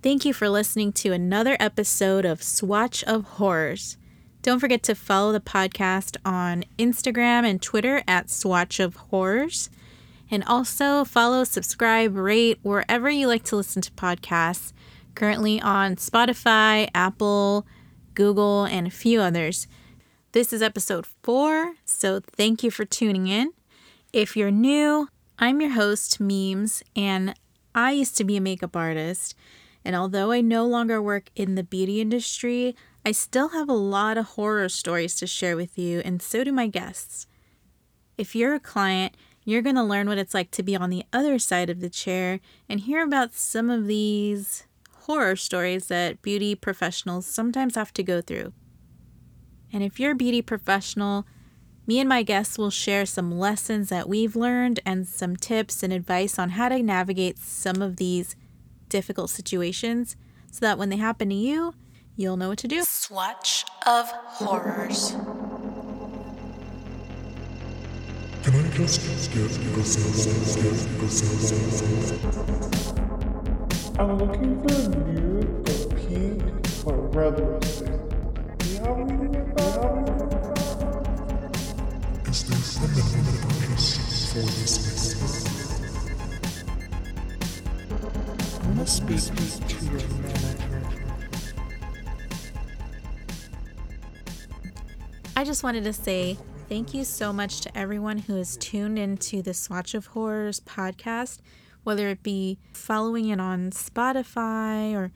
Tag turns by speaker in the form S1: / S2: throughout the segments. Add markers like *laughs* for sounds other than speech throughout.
S1: Thank you for listening to another episode of Swatch of Horrors. Don't forget to follow the podcast on Instagram and Twitter at Swatch of Horrors. And also follow, subscribe, rate wherever you like to listen to podcasts. Currently on Spotify, Apple, Google, and a few others. This is episode four, so thank you for tuning in. If you're new, I'm your host, Memes, and I used to be a makeup artist. And although I no longer work in the beauty industry, I still have a lot of horror stories to share with you, and so do my guests. If you're a client, you're going to learn what it's like to be on the other side of the chair and hear about some of these horror stories that beauty professionals sometimes have to go through. And if you're a beauty professional, me and my guests will share some lessons that we've learned and some tips and advice on how to navigate some of these difficult situations so that when they happen to you, you'll know what to do. Swatch of Horrors.
S2: Can I just get
S3: I'm looking for a nude or pink or red lipstick. Do you have anything like that?
S2: Is there something purpose for this
S3: I must speak to your.
S1: I just wanted to say thank you so much to everyone who has tuned into the Swatch of Horrors podcast, whether it be following it on Spotify or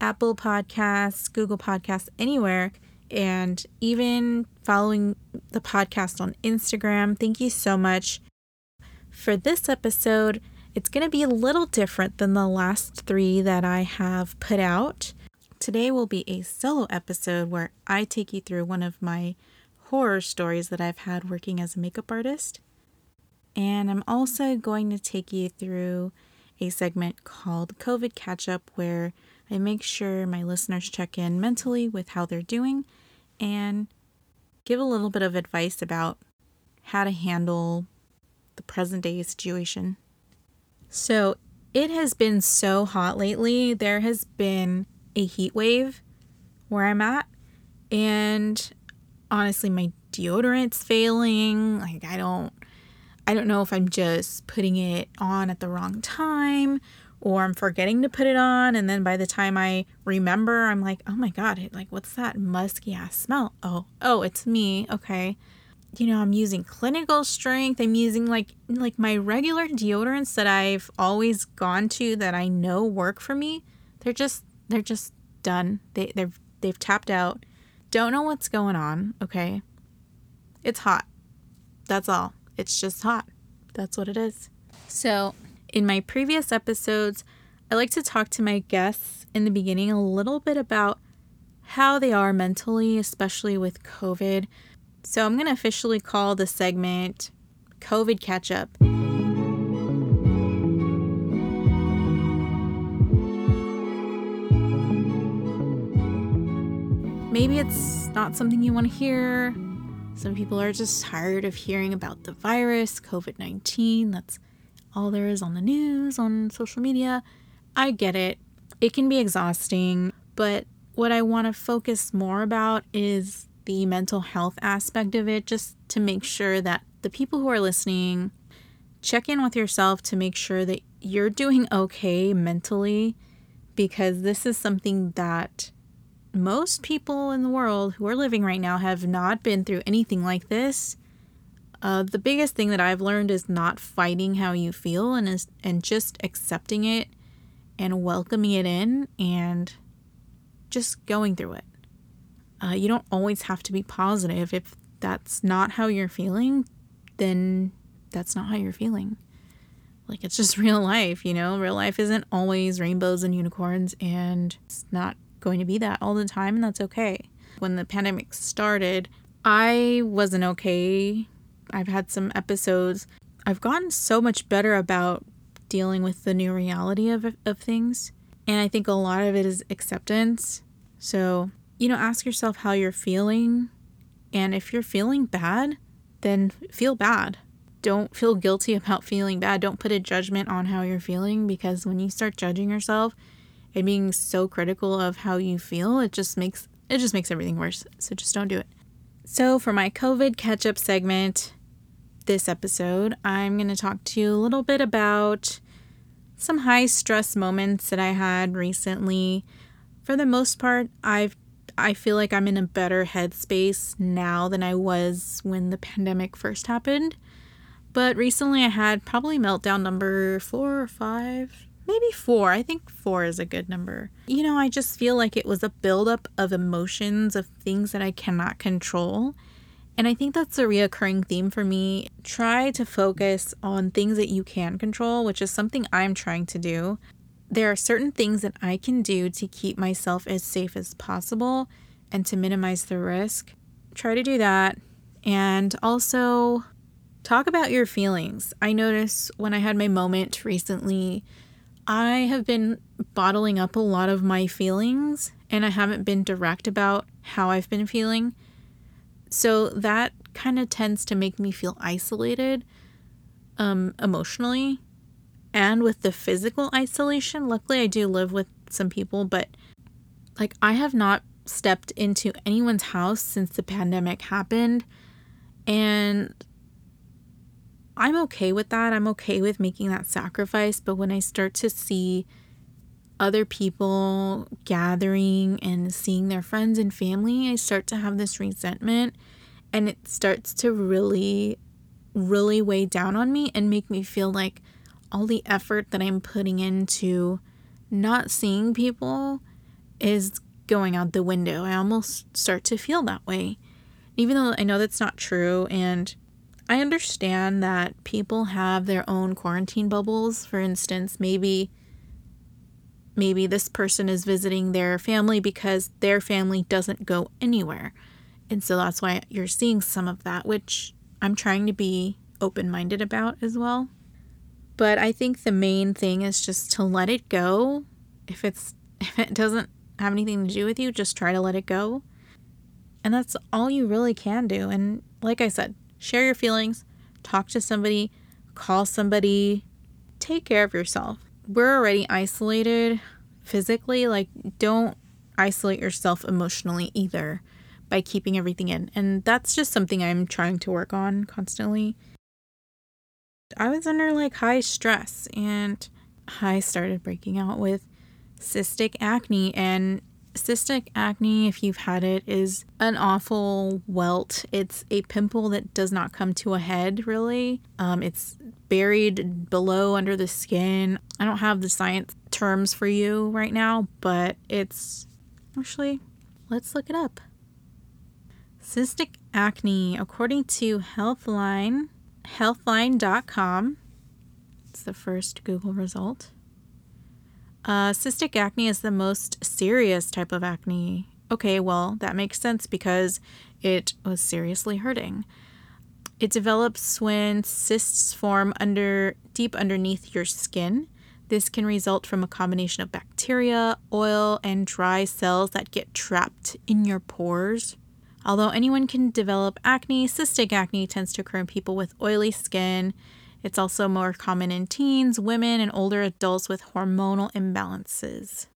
S1: Apple Podcasts, Google Podcasts, anywhere, and even following the podcast on Instagram. Thank you so much. For this episode, it's going to be a little different than the last three that I have put out. Today will be a solo episode where I take you through one of my horror stories that I've had working as a makeup artist. And I'm also going to take you through a segment called COVID Catch Up, where I make sure my listeners check in mentally with how they're doing and give a little bit of advice about how to handle the present day situation. So, it has been so hot lately. There has been a heat wave where I'm at, and honestly my deodorant's failing. Like I don't I don't know if I'm just putting it on at the wrong time or I'm forgetting to put it on and then by the time I remember I'm like, "Oh my god, it like what's that musky ass smell?" Oh, oh, it's me. Okay. You know, I'm using clinical strength. I'm using like like my regular deodorants that I've always gone to that I know work for me. They're just they're just done. They they've they've tapped out. Don't know what's going on, okay? It's hot. That's all. It's just hot. That's what it is. So, in my previous episodes, I like to talk to my guests in the beginning a little bit about how they are mentally, especially with COVID. So, I'm going to officially call the segment COVID Catch Up. Maybe it's not something you want to hear. Some people are just tired of hearing about the virus, COVID 19. That's all there is on the news, on social media. I get it. It can be exhausting, but what I want to focus more about is the mental health aspect of it, just to make sure that the people who are listening check in with yourself to make sure that you're doing okay mentally, because this is something that most people in the world who are living right now have not been through anything like this. Uh, the biggest thing that I've learned is not fighting how you feel and is and just accepting it and welcoming it in and just going through it. Uh, you don't always have to be positive. If that's not how you're feeling, then that's not how you're feeling. Like it's just *laughs* real life, you know? Real life isn't always rainbows and unicorns, and it's not going to be that all the time, and that's okay. When the pandemic started, I wasn't okay. I've had some episodes. I've gotten so much better about dealing with the new reality of, of things. And I think a lot of it is acceptance. So, you know, ask yourself how you're feeling. And if you're feeling bad, then feel bad. Don't feel guilty *laughs* about feeling bad. Don't put a judgment on how you're feeling because when you start judging yourself, and being so critical of how you feel, it just makes it just makes everything worse. So just don't do it. So for my COVID catch up segment this episode, I'm going to talk to you a little bit about some high stress moments that I had recently. For the most part, I've I feel like I'm in a better headspace now than I was when the pandemic first happened. But recently I had probably meltdown number 4 or 5, maybe 4. I think 4 is a good number. You know, I just feel like it was a buildup of emotions of things that I cannot control. And I think that's a reoccurring theme for me. Try to focus on things that you can control, which is something I'm trying to do there are certain things that I can do to keep myself as safe as possible and to minimize the risk. Try to do that. And also talk about your feelings. I notice when I had my moment recently, I have been bottling up a lot of my feelings and I haven't been direct about how I've been feeling. So that kind of tends to make me feel isolated um, emotionally and with the physical isolation, luckily I do live with some people, but like I have not stepped into anyone's house since the pandemic happened. And I'm okay with that. I'm okay with making that sacrifice. But when I start to see other people gathering and seeing their friends and family, I start to have this resentment and it starts to really, really weigh down on me and make me feel like all the effort that I'm putting into not seeing people is going out the window. I almost start to feel that way. Even though I know that's not true, and I understand that people have their own quarantine bubbles. For instance, maybe maybe this person is visiting their family because their family doesn't go anywhere. And so that's why you're seeing some of that, which I'm trying to be open minded about as well. But I think the main thing is just to let it go. If it's *laughs* if it doesn't have anything to do with you, just try to let it go. And that's all you really can do. And like I said, share your feelings, talk to somebody, call somebody, take care of yourself. We're already isolated physically, like don't isolate yourself emotionally either by keeping everything in. And that's just something I'm trying to work on constantly. I was under like high stress and I started breaking out with cystic acne and cystic acne if you've had it is an awful welt. It's a pimple that does not come to a head really. Um, it's buried below under the skin. I don't have the science terms for you right now but it's actually let's look it up. Cystic acne according to healthline healthline.com. It's the first Google result. Uh, cystic acne is the most serious type of acne. Okay, well, that makes sense because it was seriously hurting. It develops when cysts form under deep underneath your skin. This can result from a combination of bacteria, oil, and dry cells that get trapped in your pores. Although anyone can develop acne, cystic acne tends to occur in people with oily skin. It's also more common in teens, women, and older adults with hormonal imbalances.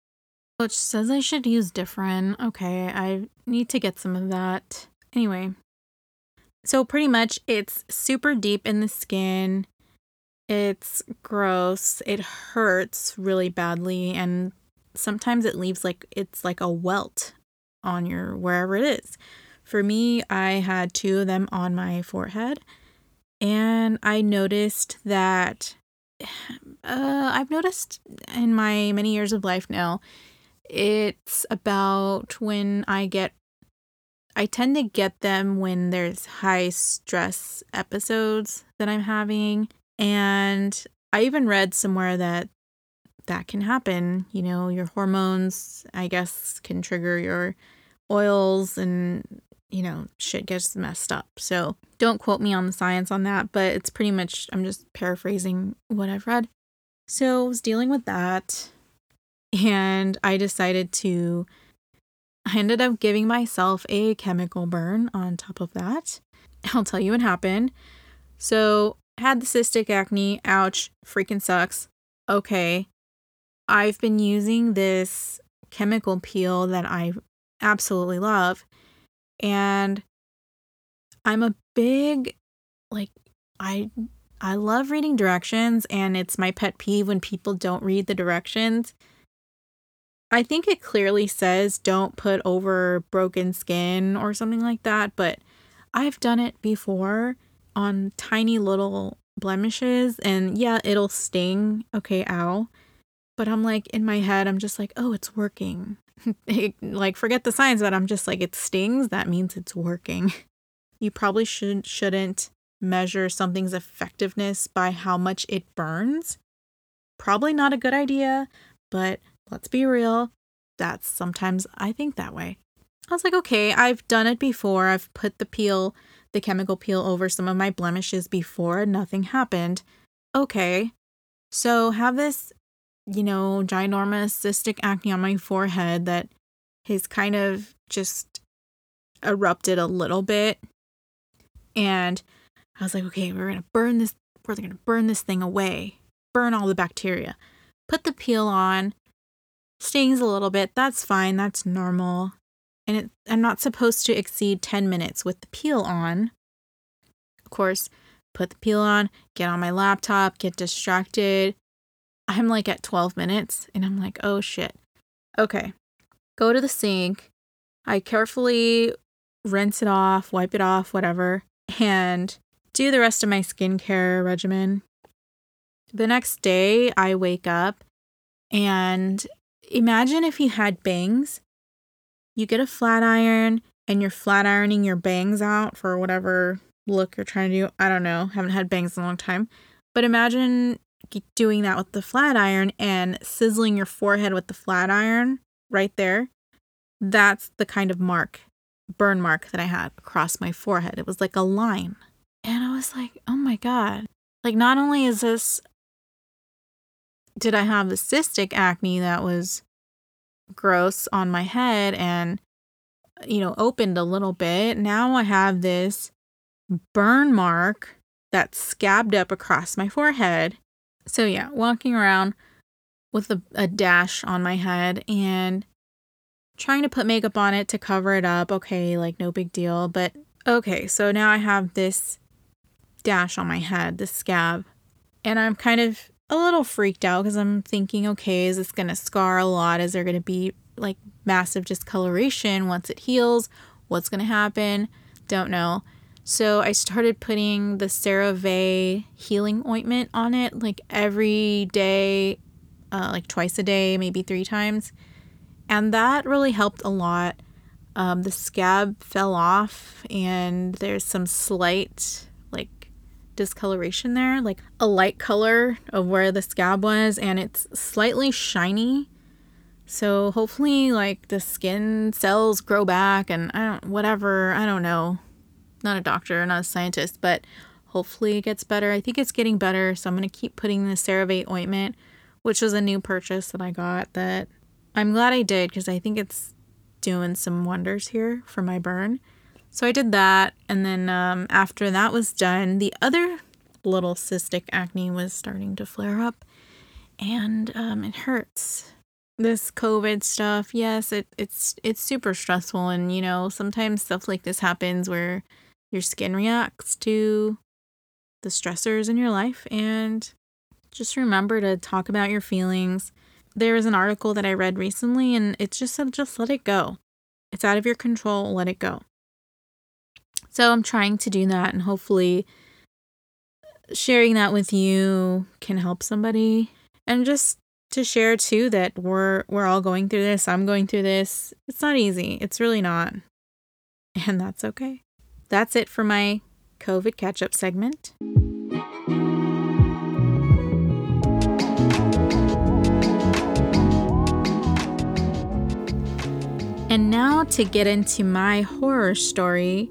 S1: Which says I should use different. Okay, I need to get some of that. Anyway, so pretty much it's super deep in the skin. It's gross. It hurts really badly and sometimes it leaves like it's like a welt on your wherever it is. For me, I had two of them on my forehead, and I noticed that *sighs* uh, I've noticed in my many years of life now, it's about when I get, I tend to get them when there's high stress episodes that I'm having. And I even read somewhere that that can happen. You know, your hormones, I guess, can trigger your oils and you know, shit gets messed up. So don't quote me on the science on that, but it's pretty much, I'm just paraphrasing what I've read. So I was dealing with that, and I decided to, I ended up giving myself a chemical burn on top of that. I'll tell you what happened. So, had the cystic acne, ouch, freaking sucks. Okay. I've been using this chemical peel that I absolutely love. And I'm a big like I I love reading directions and it's my pet peeve when people don't read the directions. I think it clearly says don't put over broken skin or something like that, but I've done it before on tiny little blemishes and yeah, it'll sting. Okay, ow. But I'm like in my head, I'm just like, oh, it's working. *laughs* like forget the science, but I'm just like it stings. That means it's working. *laughs* You probably should shouldn't measure something's effectiveness by how much it burns. Probably not a good idea, but let's be real. That's sometimes I think that way. I was like, okay, I've done it before. I've put the peel, the chemical peel over some of my blemishes before. Nothing happened. Okay. So have this, you know, ginormous cystic acne on my forehead that has kind of just erupted a little bit. And I was like, okay, we're gonna burn this, we're gonna burn this thing away, burn all the bacteria. Put the peel on, stings a little bit. That's fine. That's normal. And it, I'm not supposed to exceed 10 minutes with the peel on. Of course, put the peel on, get on my laptop, get distracted. I'm like at 12 minutes and I'm like, oh shit. Okay. Go to the sink. I carefully rinse it off, wipe it off, whatever, and do the rest of my skincare regimen. The next day, I wake up and imagine if you had bangs. You get a flat iron and you're flat ironing your bangs out for whatever look you're trying to do. I don't know. Haven't had bangs in a long time. But imagine doing that with the flat iron and sizzling your forehead with the flat iron right there. That's the kind of mark, burn mark that I had across my forehead. It was like a line. And I was like, oh my God. Like, not only is this, did I have the cystic acne that was gross on my head and, you know, opened a little bit, now I have this burn mark that's scabbed up across my forehead. So, yeah, walking around with a, a dash on my head and trying to put makeup on it to cover it up. Okay, like no big deal. But okay, so now I have this dash on my head, this scab. And I'm kind of a little freaked out because I'm thinking, okay, is this going to scar a lot? Is there going to be like massive discoloration once it heals? What's going to happen? Don't know. So I started putting the CeraVe healing ointment on it like every day, uh, like twice a day, maybe three times. And that really helped a lot. Um, the scab fell off, and there's some slight like discoloration there, like a light color of where the scab was, and it's slightly shiny. So hopefully, like the skin cells grow back, and I don't, whatever, I don't know not a doctor, not a scientist, but hopefully it gets better. I think it's getting better, so I'm going to keep putting the CeraVe ointment, which was a new purchase that I got that I'm glad I did because I think it's doing some wonders here for my burn. So I did that, and then um, after that was done, the other little cystic acne was starting to flare up, and um, it hurts. This COVID stuff, yes, it, it's it's super stressful, and you know sometimes stuff like this happens where your skin reacts to the stressors in your life and just remember to talk about your feelings. There was an article that I read recently and it just said just let it go. It's out of your control, let it go. So I'm trying to do that and hopefully sharing that with you can help somebody and just to share too that we're we're all going through this. I'm going through this. It's not easy. It's really not. And that's okay that's it for my COVID catch up segment. And now to get into my horror story.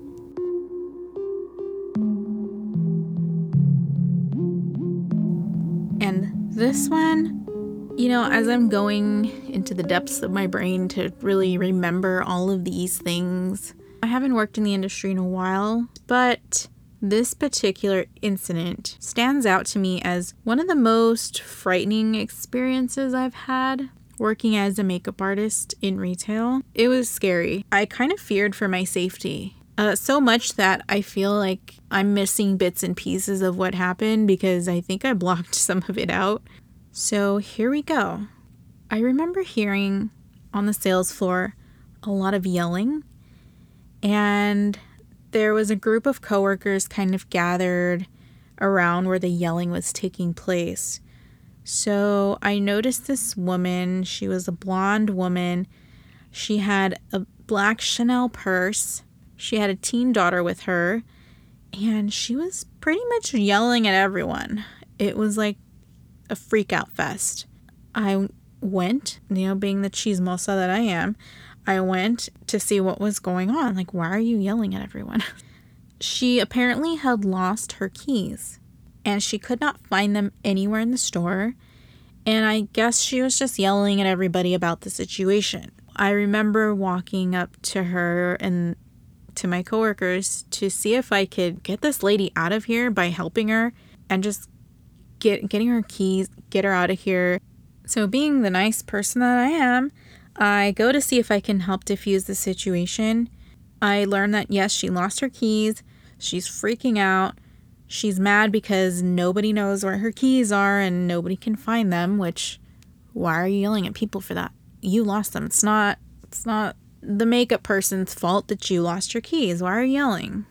S1: And this one, you know, as I'm going into the depths of my brain to really remember all of these things, I haven't worked in the industry in a while, but this particular incident stands out to me as one of the most frightening experiences I've had working as a makeup artist in retail. It was scary. I kind of feared for my safety. Uh, so much that I feel like I'm missing bits and pieces of what happened because I think I blocked *laughs* some of it out. So here we go. I remember hearing on the sales floor a lot of yelling, and there was a group of coworkers kind of gathered around where the yelling was taking place. So I noticed this woman. She was a blonde woman. She had a black Chanel purse. She had a teen daughter with her. And she was pretty much yelling at everyone. It was like a freak out fest. I went, you know, being the chismosa that I am, I went to see what was going on. Like, why are you yelling at everyone? *laughs* she apparently had lost her keys and she could not find them anywhere in the store. And I guess she was just yelling at everybody about the situation. I remember walking up to her and to my coworkers to see if I could get this lady out of here by helping her and just get getting her keys, get her out of here. So being the nice person that I am, I go to see if I can help diffuse the situation. I learn that yes, she lost her keys. She's freaking out. She's mad because nobody knows where her keys are and nobody can find them, which why are you yelling at people for that? You lost them. It's not it's not the makeup person's fault that you lost your keys. Why are you yelling?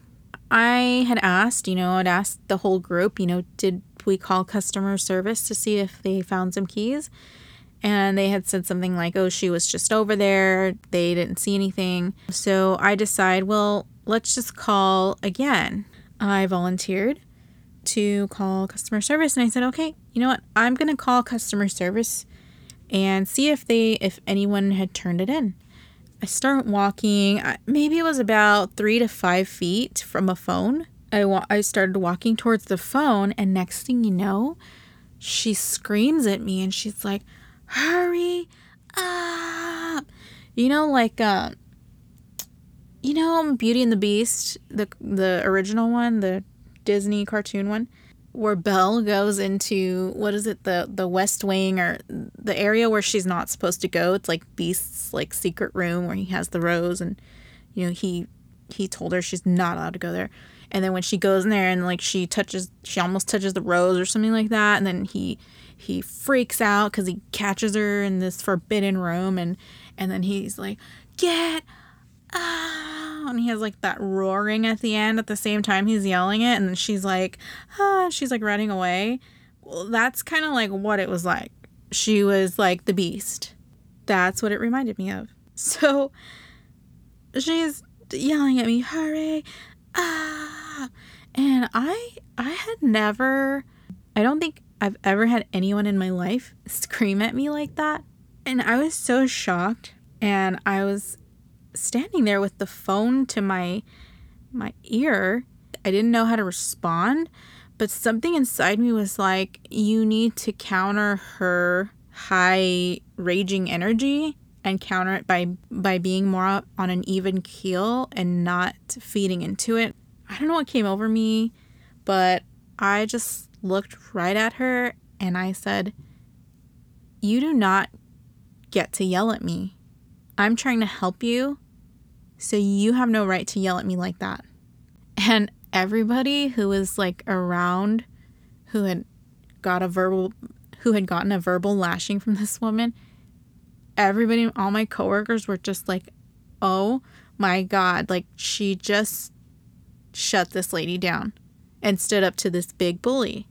S1: I had asked, you know, I'd asked the whole group, you know, did we call customer service to see if they found some keys? And they had said something like, oh, she was just over there. They didn't see anything. So I decide, well, let's just call again. I volunteered to call customer service and I said, okay, you know what? I'm going to call customer service and see if they, if anyone had turned it in. I start walking, maybe it was about three to five feet from a phone. I, wa- I started walking towards the phone, and next thing you know, she screams at me and she's like, hurry up. You know, like, uh, you know, Beauty and the Beast, the the original one, the Disney cartoon one, where Belle goes into what is it, the the West Wing or the area where she's not supposed to go. It's like Beast's like secret room where he has the rose, and you know he he told her she's not allowed to go there. And then when she goes in there and like she touches, she almost touches the rose or something like that, and then he he freaks out because he catches her in this forbidden room and and then he's like get ah and he has like that roaring at the end at the same time he's yelling it and then she's like ah she's like running away. Well that's kind of like what it was like. She was like the beast. That's what it reminded me of. *laughs* So she's yelling at me hurry ah and i i had never i don't think I've ever had anyone in my life scream at me like that. And I was so shocked and I was standing there with the phone to my my ear. I didn't know how to respond, but something inside me was like you need to counter her high raging energy and counter it by by being more on an even keel and not feeding into it. I don't know what came over me, but I just looked right at her and I said, You do not get to yell at me. I'm trying to help you, so you have no right to yell at me like that. And everybody who was like around who had got a verbal who had gotten a verbal lashing from this woman, everybody all my coworkers were just like, "Oh my god, like she just shut this lady down and stood up to this big bully."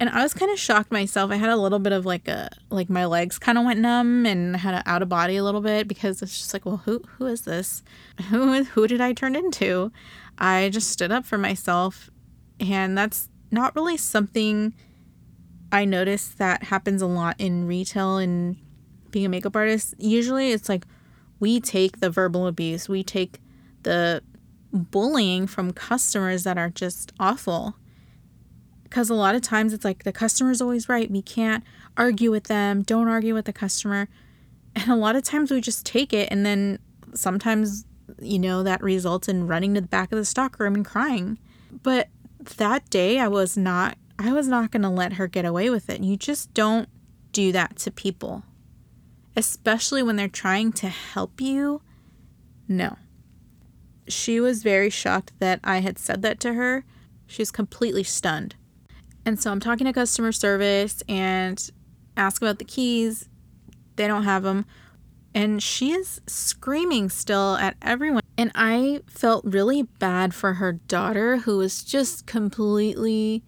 S1: And I was kind of shocked myself. I had a little bit of like a like my legs kind of went numb and had an out of body a little bit because it's just like, well, who who is this? *laughs* Who who did I turn into? I just stood up for myself, and that's not really something I notice that happens a lot in retail and being a makeup artist. Usually, it's like we take the verbal abuse, we take the bullying from customers that are just awful because a lot of times it's like the customer's always right. We can't argue with them. Don't argue with the customer. And a lot of times we just take it and then sometimes you know that results in running to the back of the stock room and crying. But that day I was not I was not going to let her get away with it. You just don't do that to people. Especially when they're trying to help you. No. She was very shocked that I had said that to her. She was completely stunned. And so I'm talking to customer service and ask about the keys. They don't have them. And she is screaming still at everyone. And I felt really bad for her daughter, who was just completely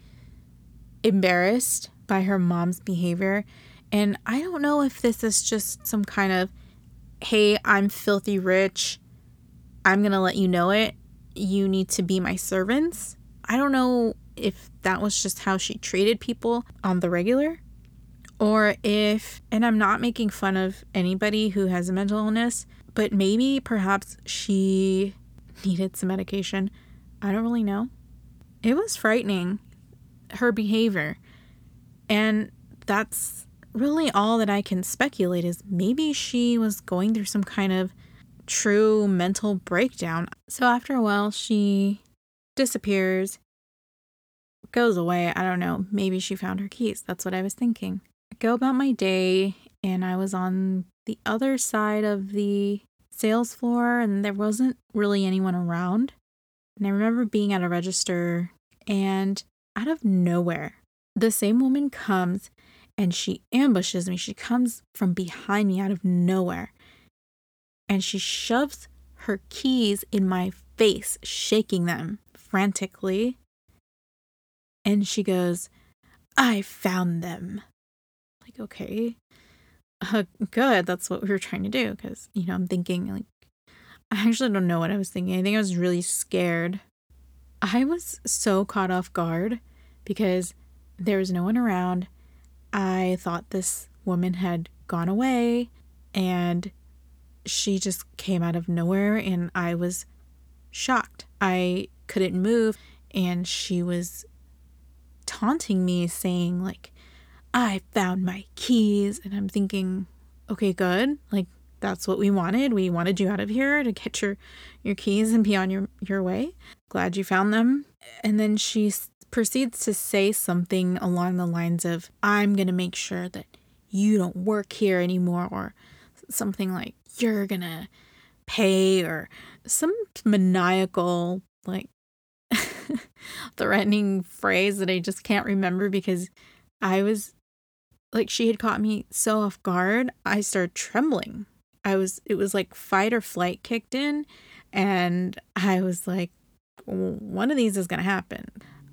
S1: embarrassed by her mom's behavior. And I don't know if this is just some kind of, hey, I'm filthy rich. I'm going to let you know it. You need to be my servants. I don't know if that was just how she treated people on the regular or if, and I'm not making fun of anybody who has a mental illness, but maybe perhaps she needed some medication. I don't really know. It was frightening, her behavior. And that's really all that I can speculate is maybe she was going through some kind of true mental breakdown. So after a while, she disappears, goes away. I don't know. Maybe she found her keys. That's what I was thinking. I go about my day, and I was on the other side of the sales floor, and there wasn't really anyone around. And I remember being at a register, and out of nowhere, the same woman comes and she ambushes me. She comes from behind me out of nowhere and she shoves her keys in my face, shaking them frantically. And she goes, I found them. Like, okay, uh, good. That's what we were trying to do. Because, you know, I'm thinking, like, I actually don't know what I was thinking. I think I was really scared. I was so caught off guard because there was no one around. I thought this woman had gone away and she just came out of nowhere and I was shocked. I couldn't move and she was taunting me saying like I found my keys and I'm thinking okay good. Like that's what we wanted. We wanted you out of here to get your your keys and be on your your way. Glad you found them. And then she proceeds to say something along the lines of, I'm going to make sure that you don't work here anymore, or something like, you're going to pay, or some maniacal, like, *laughs* threatening phrase that I just can't remember because I was like, she had caught me so off guard. I started trembling. I was, it was like fight or flight kicked in, and I was like, one of these is going to happen.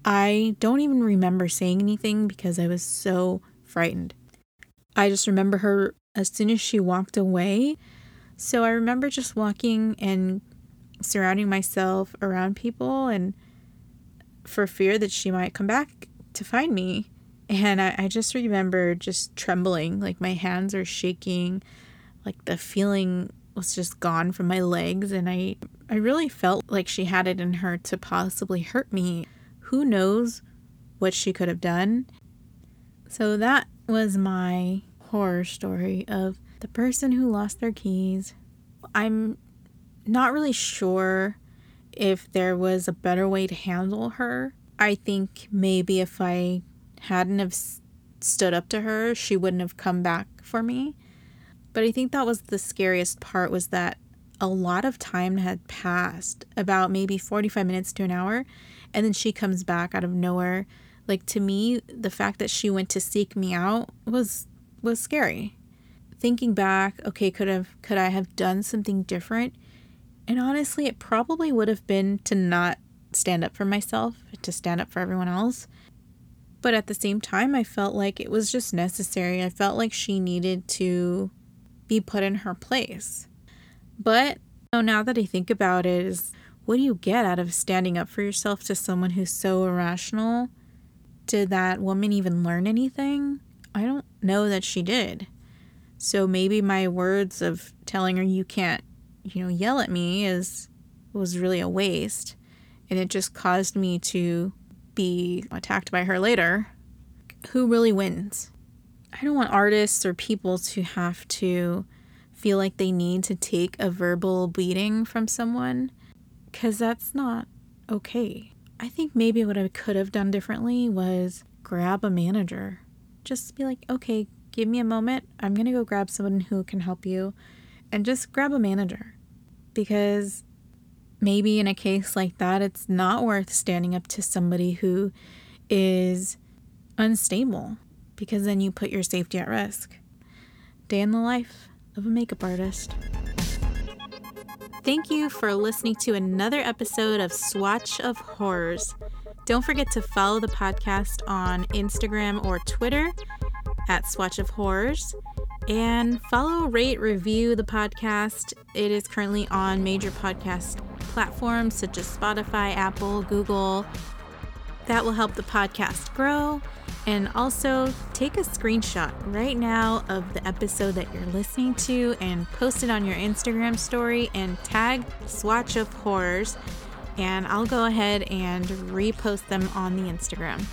S1: I don't even remember saying anything because I was so frightened. I just remember her as soon as she walked away. So I remember just walking and surrounding myself around people and for fear that she might come back to find me. And I, I just remember just trembling, like my hands are shaking, like the feeling was just gone from my legs and I I really felt like she had it in her to possibly hurt me who knows what she could have done. So that was my horror story of the person who lost their keys. I'm not really sure if there was a better way to handle her. I think maybe if I hadn't have stood up to her, she wouldn't have come back for me. But I think that was the scariest part was that a lot of time had passed, about maybe 45 minutes to an hour, and then she comes back out of nowhere like to me the fact that she went to seek me out was was scary thinking back okay could have could i have done something different and honestly it probably would have been to not stand up for myself to stand up for everyone else but at the same time i felt like it was just necessary i felt like she needed to be put in her place but now that i think about it is what do you get out of standing up for yourself to someone who's so irrational? Did that woman even learn anything? I don't know that she did. So maybe my words of telling her you can't, you know, yell at me is was really a waste and it just caused me to be attacked by her later. Who really wins? I don't want artists or people to have to feel like they need to take a verbal beating from someone because that's not okay. I think maybe what I could have done differently was grab a manager. Just be like, okay, give me a moment. I'm going to go grab someone who can help you and just grab a manager. Because maybe in a case like that, it's not worth standing up to somebody who is unstable because then you put your safety at risk. Day in the life of a makeup artist. Thank you for listening to another episode of Swatch of Horrors. Don't forget to follow the podcast on Instagram or Twitter at Swatch of Horrors and follow, rate, review the podcast. It is currently on major podcast platforms such as Spotify, Apple, Google. That will help the podcast grow. And also take a screenshot right now of the episode that you're listening to and post it on your Instagram story and tag Swatch of Horrors. And I'll go ahead and repost them on the Instagram.